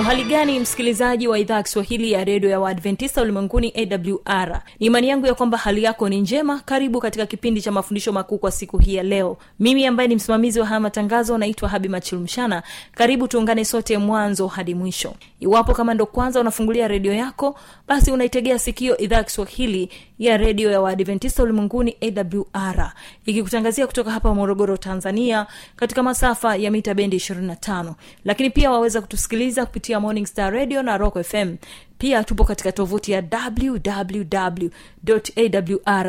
uhali gani msikilizaji wa idhaa ya kiswahili ya redio ya waadventista ulimwenguni awr ni imani yangu ya kwamba hali yako ni njema. Karibu katika kipindi cha mafundisho makuu kwa siku hii ya leo. Mimi ambaye ni msimamizi wa haya matangazo naitwa habi machilumshana karibu tuungane sote mwanzo hadi mwisho. Iwapo kama ndo kwanza unafungulia redio yako basi unaitegea sikio idhaa ya kiswahili ya redio ya waadventista ulimwenguni awr ikikutangazia kutoka hapa morogoro tanzania katika masafa ya mita bendi 25 lakini pia waweza kutusikiliza morning star radio na rock fm pia tupo katika tovuti ya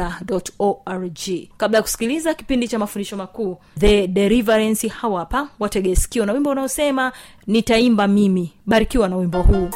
www.awr.org kabla ya kusikiliza kipindi cha mafundisho makuu the deliverance hawapa wategeskio na wimbo unaosema nitaimba mimi. Barikiwa na wimbo huu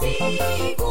siku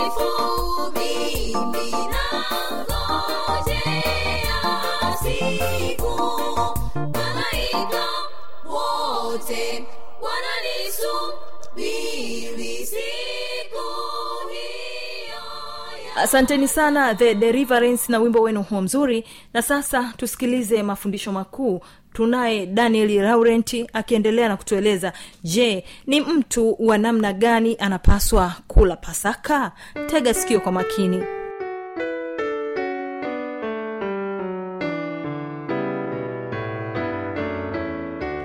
faithful. Asanteni sana the deliverance na wimbo wenu huo mzuri. Na sasa tusikilize mafundisho makuu. Tunaye daniel laurenti akiendelea na kutueleza. Je ni mtu wa namna gani anapaswa kula pasaka? Tega sikio kwa makini.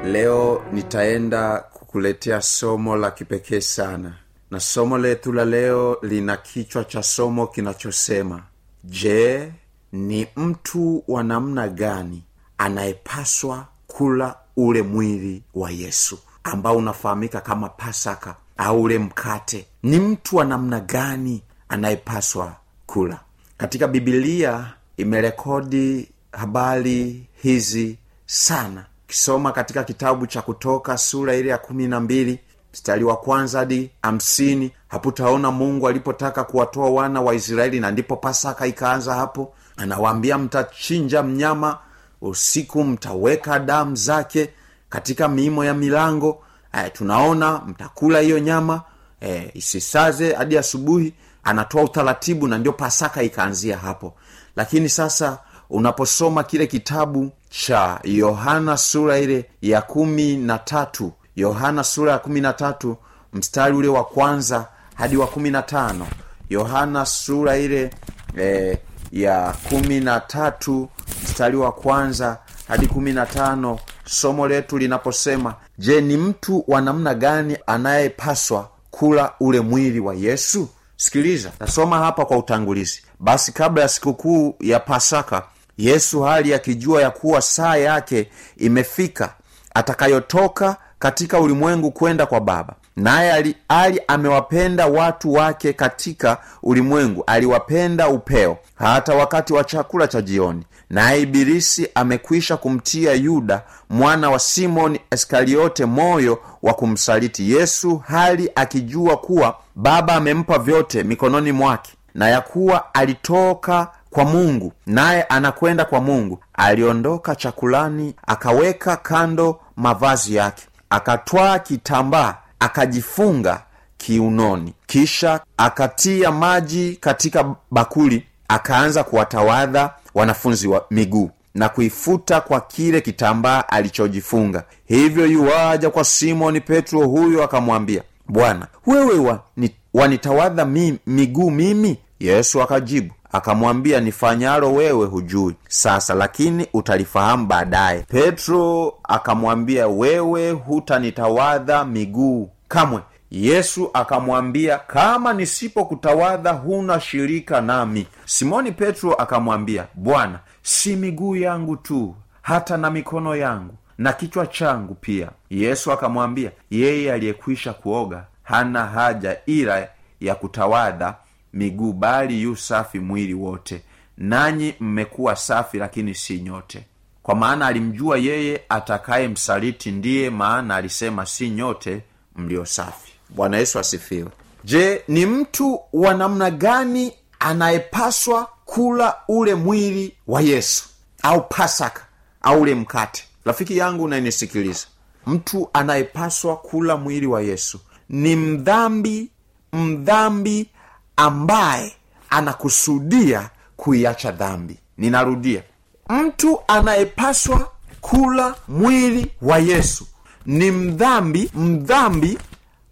Leo nitaenda kukuletea somo la kipekee sana na somo letu la leo lina kichwa cha somo kinachosema je ni mtu wa namna gani anayepaswa kula ule mwili wa yesu? Ambao unafahamika kama pasaka au ule mkate. Ni mtu wa namna gani anayepaswa kula? Katika bibilia imerekodi habari hizi sana. Kisoma katika kitabu cha kutoka sura ile ya kumi na mbili mstari wa kwanza hadi hamsini hapo utaona mungu alipotaka kuwatoa wana wa israeli na ndipo pasaka ikaanza hapo. Anawaambia mtachinja mnyama usiku mtaweka damu zake katika miimo ya milango. E, tunaona mtakula hiyo nyama e, isisaze hadi asubuhi. Anatoa utaratibu na ndio pasaka ikaanzia hapo. Lakini sasa unaposoma kile kitabu cha yohana sura ile ya kumi na tatu yohana sura ya kumi na tatu mstari ule wa kwanza hadi wa kumi na tano yohana sura ile e, ya kumi na tatu mstari wa kwanza hadi kumi na tano somo letu linaposema je ni mtu wa namna gani anayepaswa kula ule mwili wa yesu? Sikiliza nasoma hapa kwa utangulizi. Basi kabla ya sikukuu ya pasaka yesu hali akijua ya kuwa saa yake imefika atakayotoka katika ulimwengu kwenda kwa baba. Naye ali, ali amewapenda watu wake katika ulimwengu. Aliwapenda upeo hata wakati wa chakula cha jioni. Naye ibilisi amekwisha kumtia yuda mwana wa simoni iskariote moyo wa kumsaliti. Yesu hali akijua kuwa baba amempa vyote mikononi mwake na ya kuwa alitoka kwa mungu naye anakwenda kwa mungu. Aliondoka chakulani akaweka kando mavazi yake akatwaa kitambaa akajifunga kiunoni. Kisha akatia maji katika bakuli akaanza kuwatawadha wanafunzi wa miguu na kuifuta kwa kile kitambaa alichojifunga. Hivyo yuwaja kwa simoni petro huyo akamwambia bwana wewe wa, ni, wanitawadha mi, miguu mimi? Yesu akajibu akamwambia nifanyalo wewe hujui. Sasa lakini utalifahamu baadaye. Petro akamwambia wewe hutanitawadha miguu kamwe. Yesu akamwambia kama nisipokutawadha huna shirika nami. Simoni petro akamwambia bwana si miguu yangu tu hata na mikono yangu na kichwa changu pia. Yesu akamwambia yeye aliyekwisha kuoga hana haja ila ya kutawadha miguu bali yu safi mwili wote. Nanyi mmekuwa safi lakini si nyote. Kwa maana alimjua yeye atakaye msaliti ndiye maana alisema si nyote mlio safi. Bwana yesu asifiwe. Je ni mtu wa namna gani anayepaswa kula ule mwili wa yesu? Au pasaka au ule mkate? Rafiki yangu unayenisikiliza mtu anayepaswa kula mwili wa yesu ni mdhambi mdhambi ambaye anakusudia kuiacha dhambi. Ninarudia. Mtu anayepaswa kula mwili wa yesu ni mdhambi mdhambi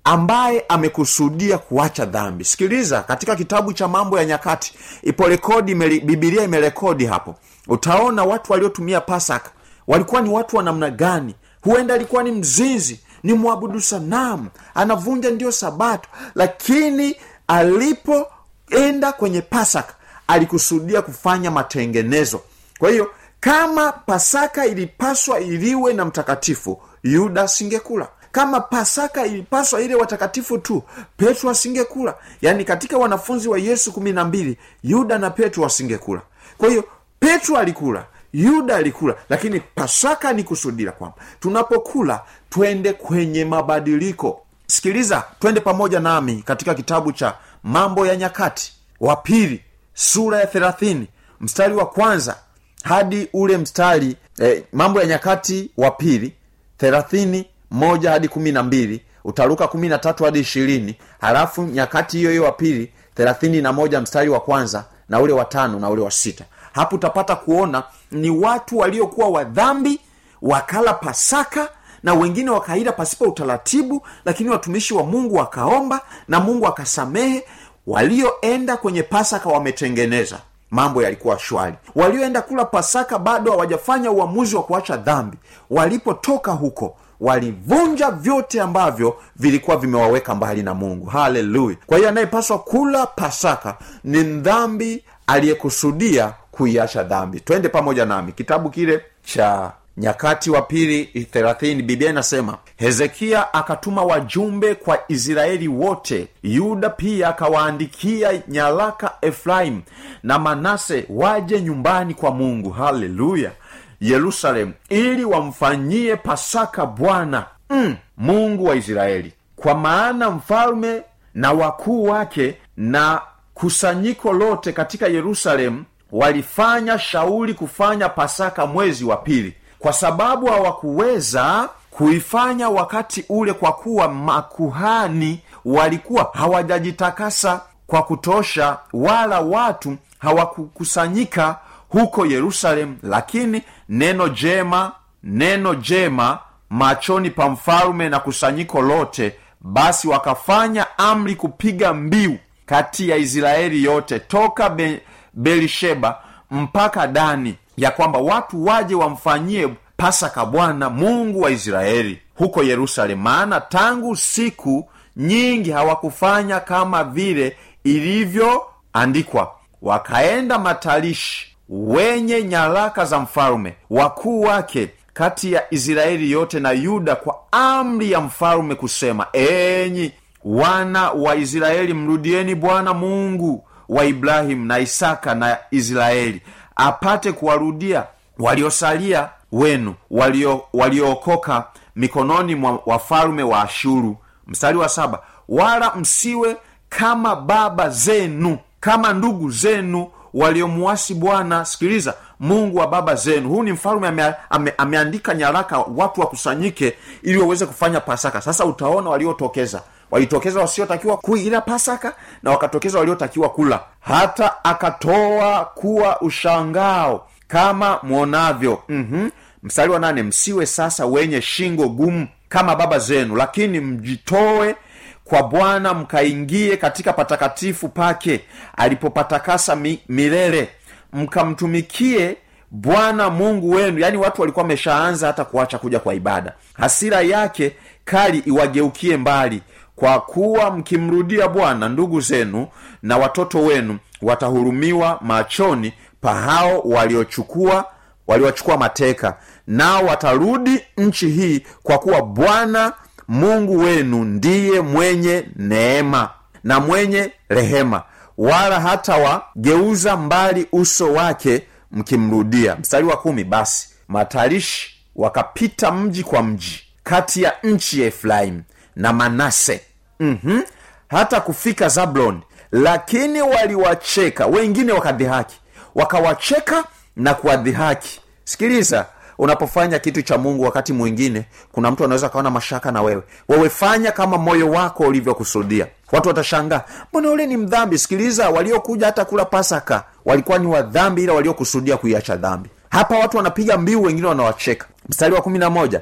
ambaye amekusudia kuacha dhambi. Sikiliza katika kitabu cha mambo ya nyakati ipo rekodi bibilia imerekodi hapo. Utaona watu waliotumia pasaka walikuwa ni watu wa namna gani? Huenda alikuwa ni mzinzi ni mwabudu sanamu anavunja ndiyo sabato lakini alipoenda kwenye pasaka alikusudia kufanya matengenezo. Kwa hiyo kama pasaka ilipaswa iliwe na mtakatifu yuda asingekula. Kama pasaka ilipaswa ile watakatifu tu petro asingekula. Yaani katika wanafunzi wa yesu kumi na mbili yuda na petro asingekula kwa hiyo petro alikula yuda alikula lakini pasaka ni kusudia kwamba tunapokula twende kwenye mabadiliko sikiliza twende pamoja nami katika kitabu cha mambo ya nyakati wa pili sura ya thelathini mstari wa kwanza hadi ule mstari eh, mambo ya nyakati wa pili thelathini moja hadi kumi na mbili utaruka kumi na tatu hadi ishirini halafu nyakati hiyo hiyo wa pili thelathini na moja mstari wa kwanza na ule wa tano na ule wa sita. Hapo utapata kuona ni watu waliokuwa wa dhambi wakala pasaka na wengine wakaila pasipo utaratibu lakini watumishi wa mungu wakaomba na mungu akasamehe. Walioenda kwenye pasaka wametengeneza. Mambo yalikuwa shwari. Walioenda kula pasaka bado hawajafanya uamuzi wa kuacha dhambi. Walipotoka huko walivunja vyote ambavyo vilikuwa vimewaweka mbali na mungu. Haleluya! Kwa hiyo anayepaswa kula pasaka ni mdhambi aliyekusudia kuiacha dhambi. Twende pamoja nami. Kitabu kile cha nyakati wa pili thelathini biblia inasema hezekia akatuma wajumbe kwa israeli wote yuda pia akawaandikia nyaraka efraimu na manase waje nyumbani kwa mungu. Haleluya! Yerusalemu ili wamfanyie pasaka bwana mm, mungu wa israeli. Kwa maana mfalme na wakuu wake na kusanyiko lote katika yerusalemu walifanya shauri kufanya pasaka mwezi wa pili kwa sababu hawakuweza kuifanya wakati ule kwa kuwa makuhani walikuwa hawajajitakasa kwa kutosha wala watu hawakukusanyika huko yerusalemu lakini neno jema neno jema machoni pa mfalume na kusanyiko lote basi wakafanya amri kupiga mbiu kati ya israeli yote toka Be- belisheba mpaka dani ya kwamba watu waje wamfanyie pasaka bwana mungu wa israeli huko yerusalemu. Maana tangu siku nyingi hawakufanya kama vile ilivyoandikwa. Wakaenda matalishi wenye nyaraka za mfalume wakuu wake kati ya israeli yote na yuda kwa amri ya mfalume kusema enyi wana wa israeli mrudieni bwana mungu wa ibrahimu na isaka na israeli apate kuwarudia waliosalia wenu walio- mikononi mwa wafalume wa ashuru. Mstari wa saba wala msiwe kama baba zenu kama ndugu zenu waliomuasi bwana. Sikiliza mungu wa baba zenu. Huu ni mfalume ame, ame, ameandika nyaraka watu wakusanyike ili waweze kufanya pasaka. Sasa utaona waliotokeza walitokeza wasiotakiwa kuila pasaka na wakatokeza waliotakiwa kula. Hata akatoa kuwa ushangao kama mwonavyo mm-hmm. mstari wa nane msiwe sasa wenye shingo gumu kama baba zenu lakini mjitoe kwa bwana mkaingie katika patakatifu pake alipopatakasa mi, milele. Mkamtumikie bwana mungu wenu. Yaani watu walikuwa wameshaanza hata kuacha kuja kwa ibada. Hasira yake kali iwageukie mbali kwa kuwa mkimrudia bwana ndugu zenu na watoto wenu watahurumiwa machoni pa hao waliochukua waliwachukua mateka nao watarudi nchi hii kwa kuwa bwana mungu wenu ndiye mwenye neema na mwenye rehema wala hata wageuza mbali uso wake mkimrudia. Mstari wa kumi basi matarishi wakapita mji kwa mji kati ya nchi ya efraimu na manase. Mm-hmm. hata kufika zablon lakini waliwacheka. Wengine wakadhihaki. Wakawacheka na kuwadhihaki. Sikiliza unapofanya kitu cha mungu wakati mwingine kuna mtu anaweza akaona mashaka na wewe. Wewe kama moyo wako ulivyokusudia. Watu watashangaa mbona ule ni mdhambi? Sikiliza waliokuja hata kula pasaka walikuwa ni wadhambi ila waliokusudia kuiacha dhambi. Hapa watu wanapiga mbiu wengine wanawacheka. Mstari wa kumi na moja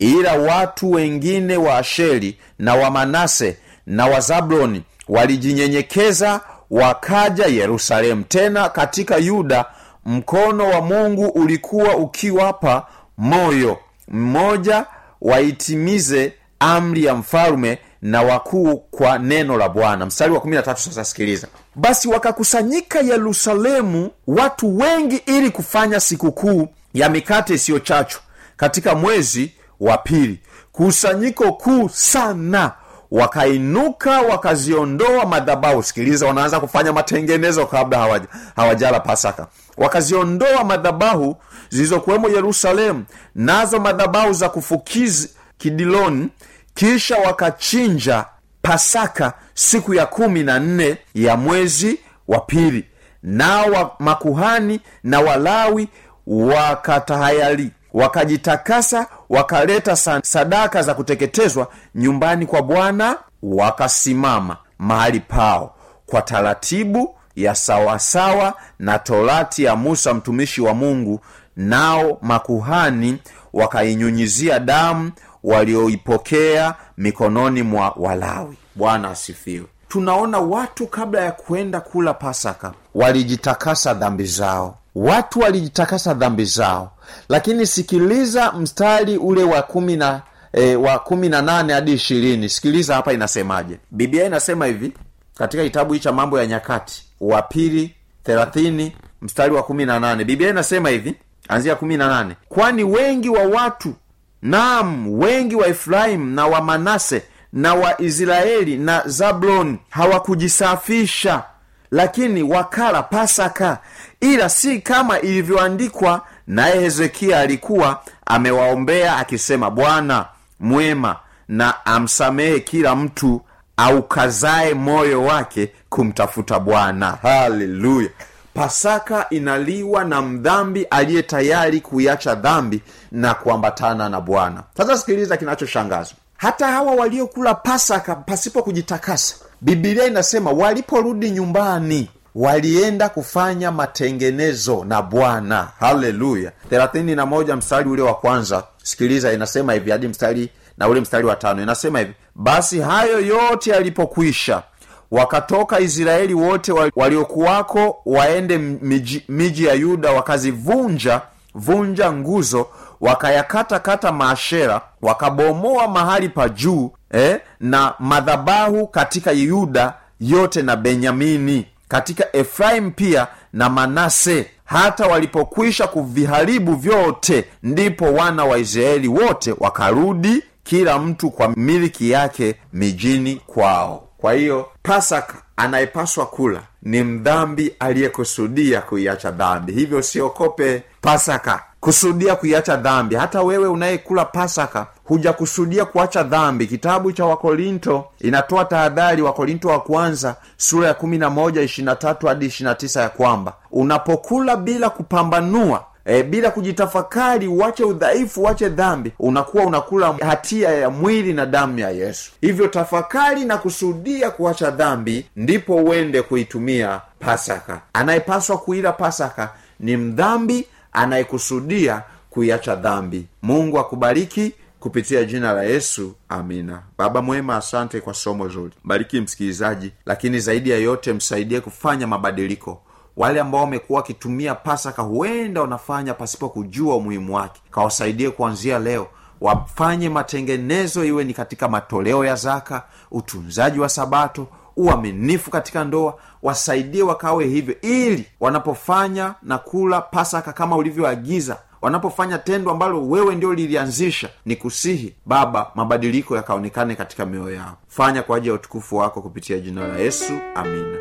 ila watu wengine wa asheri na wa manase na wa zabloni walijinyenyekeza wakaja yerusalemu. Tena katika yuda mkono wa mungu ulikuwa ukiwapa moyo. Mmoja waitimize amri ya mfalume na wakuu kwa neno la bwana. Mstari wa 13 sasa sikiliza. Basi wakakusanyika yerusalemu watu wengi ili kufanya sikukuu ya mikate isiyochachwa katika mwezi wa pili. Kusanyiko kuu sana. Wakainuka wakaziondoa madhabahu. Sikiliza wanaanza kufanya matengenezo kabla hawaja, hawajala pasaka. Wakaziondoa madhabahu zilizokuwemo yerusalemu nazo madhabahu za kufukizi kidiloni kisha wakachinja pasaka siku ya kumi na nne ya mwezi wa pili. Nao makuhani na walawi wakatahayari wakajitakasa wakaleta sadaka za kuteketezwa nyumbani kwa bwana wakasimama mahali pao kwa taratibu ya sawasawa na torati ya musa mtumishi wa mungu nao makuhani wakainyunyizia damu walioipokea mikononi mwa walawi. Bwana asifiwe. Tunaona watu kabla ya kwenda kula pasaka walijitakasa dhambi zao watu walijitakasa dhambi zao. Lakini sikiliza mstari ule wa kumi na e, wa kumi na nane hadi ishirini. Sikiliza hapa inasemaje. Biblia inasema hivi katika kitabu hii cha mambo ya nyakati wa pili thelathini mstari wa kumi na nane. Biblia inasema hivi anzia kumi na nane. Kwani wengi wa watu nam wengi wa efraimu na wa manase na wa israeli na zabloni hawakujisafisha lakini wakala pasaka ila si kama ilivyoandikwa naye hezekia alikuwa amewaombea akisema bwana mwema na amsamehe kila mtu aukazae moyo wake kumtafuta bwana. Haleluya! Pasaka inaliwa na mdhambi aliye tayari kuiacha dhambi na kuambatana na bwana. Sasa sikiliza kinachoshangazwa. Hata hawa waliokula pasaka pasipo kujitakasa bibilia inasema waliporudi nyumbani walienda kufanya matengenezo na bwana. Haleluya. Thelathini na moja mstari ule wa kwanza. Sikiliza inasema hivi hadi mstari na ule mstari wa tano. Inasema hivi basi hayo yote yalipokwisha wakatoka israeli wote waliokuwako waende miji, miji ya yuda wakazivunja vunja nguzo wakayakatakata maashera wakabomoa mahali pa juu eh, na madhabahu katika yuda yote na benyamini katika efraim pia na manase. Hata walipokwisha kuviharibu vyote ndipo wana wa israeli wote wakarudi kila mtu kwa miliki yake mijini kwao. Kwa hiyo pasaka anayepaswa kula ni mdhambi aliyekusudia kuiacha dhambi. Hivyo siokope pasaka kusudia kuiacha dhambi. Hata wewe unayekula pasaka hujakusudia kuacha dhambi. Kitabu cha wakorinto inatoa tahadhari wakorinto wa kwanza sura ya kumi na moja ishirina tatu hadi ishirina tisa ya kwamba unapokula bila kupambanua E, bila kujitafakari uache udhaifu uache dhambi unakuwa unakula hatia ya mwili na damu ya yesu. Hivyo tafakari na kusudia kuacha dhambi ndipo uende kuitumia pasaka. Anayepaswa kuila pasaka ni mdhambi anayekusudia kuiacha dhambi. Mungu akubariki kupitia jina la yesu amina. Baba mwema asante kwa somo zuri. Bariki msikilizaji lakini zaidi ya yote msaidie kufanya mabadiliko. Wale ambao wamekuwa wakitumia pasaka huenda wanafanya pasipo kujua umuhimu wake. Kawasaidie kuanzia leo. Wafanye matengenezo iwe ni katika matoleo ya zaka utunzaji wa sabato uaminifu katika ndoa. Wasaidie wakawe hivyo ili wanapofanya na kula pasaka kama ulivyoagiza wanapofanya tendo ambalo wewe ndio lilianzisha ni kusihi baba mabadiliko yakaonekane katika mioyo yao. Fanya kwa ajili ya utukufu wako kupitia jina la yesu. Amina.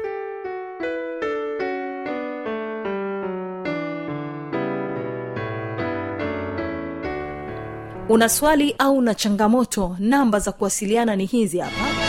Una swali au una changamoto? Namba za kuwasiliana ni hizi hapa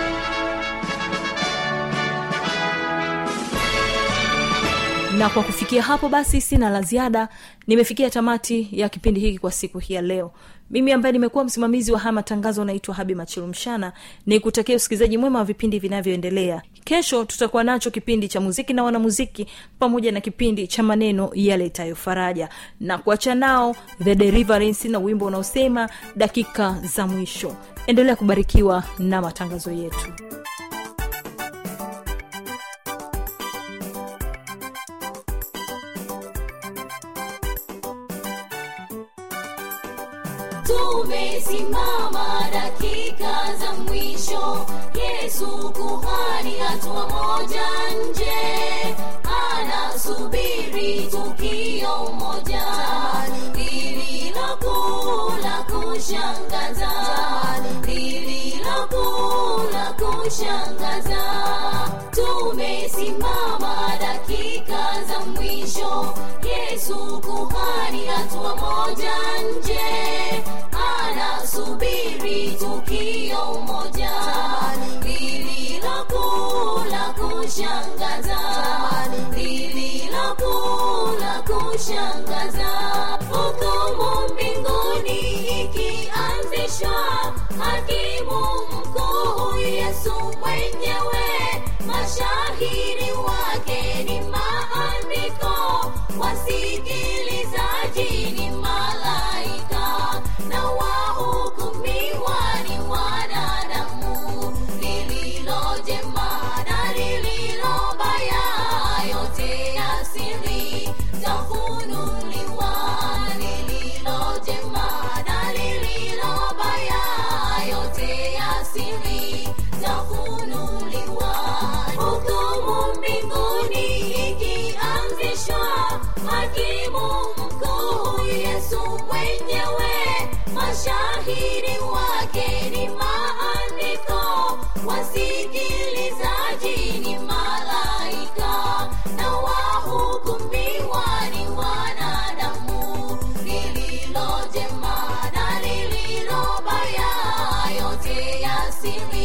na kwa kufikia hapo basi sina la ziada. Nimefikia tamati ya kipindi hiki kwa siku hii ya leo. Mimi ambaye nimekuwa msimamizi wa haya matangazo naitwa habi machilumshana ni kutakia usikilizaji mwema wa vipindi vinavyoendelea. Kesho tutakuwa nacho kipindi cha muziki na wanamuziki pamoja na kipindi cha maneno yaletayo faraja. Na kuacha nao the deliverance na wimbo unaosema dakika za mwisho. Endelea kubarikiwa na matangazo yetu tumesimama dakika za mwisho. Yesu kuhani hatua moja nje. Anasubiri tukio moja. Lililokula kushangaza. Lililokula kushangaza. Tumesimama dakika za mwisho. Yesu kuhani hatua moja nje subiri tukio moja lililokuu kushangaza lililokuu kushangaza. Hukumu mbinguni ikianzishwa hakimu mkuu yesu mwenyewe mashahidi see me.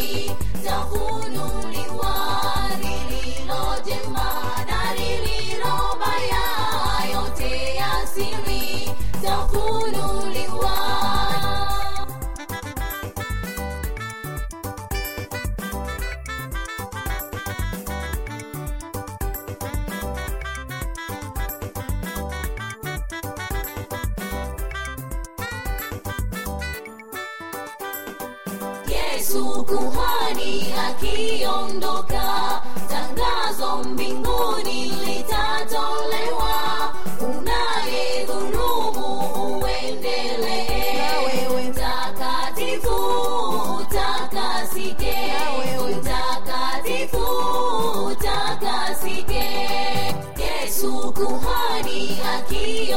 aquí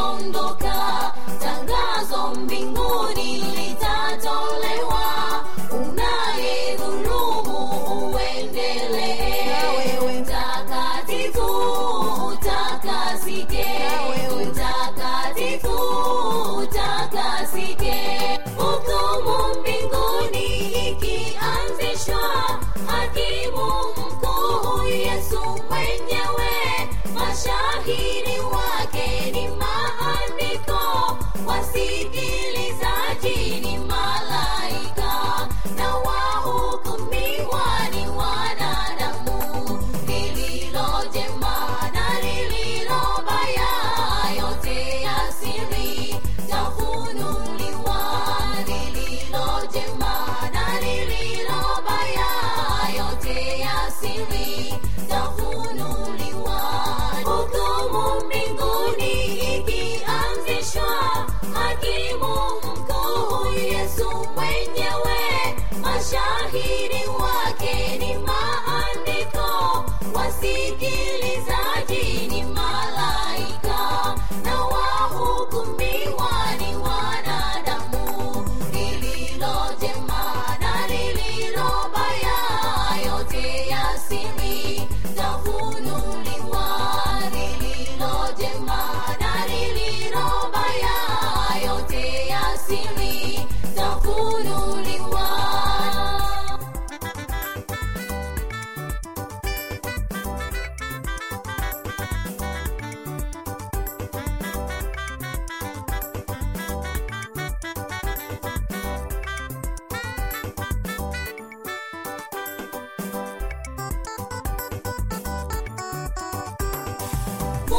see me.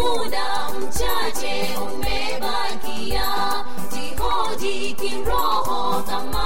muda mchache umebakia, jihoji kiroho kama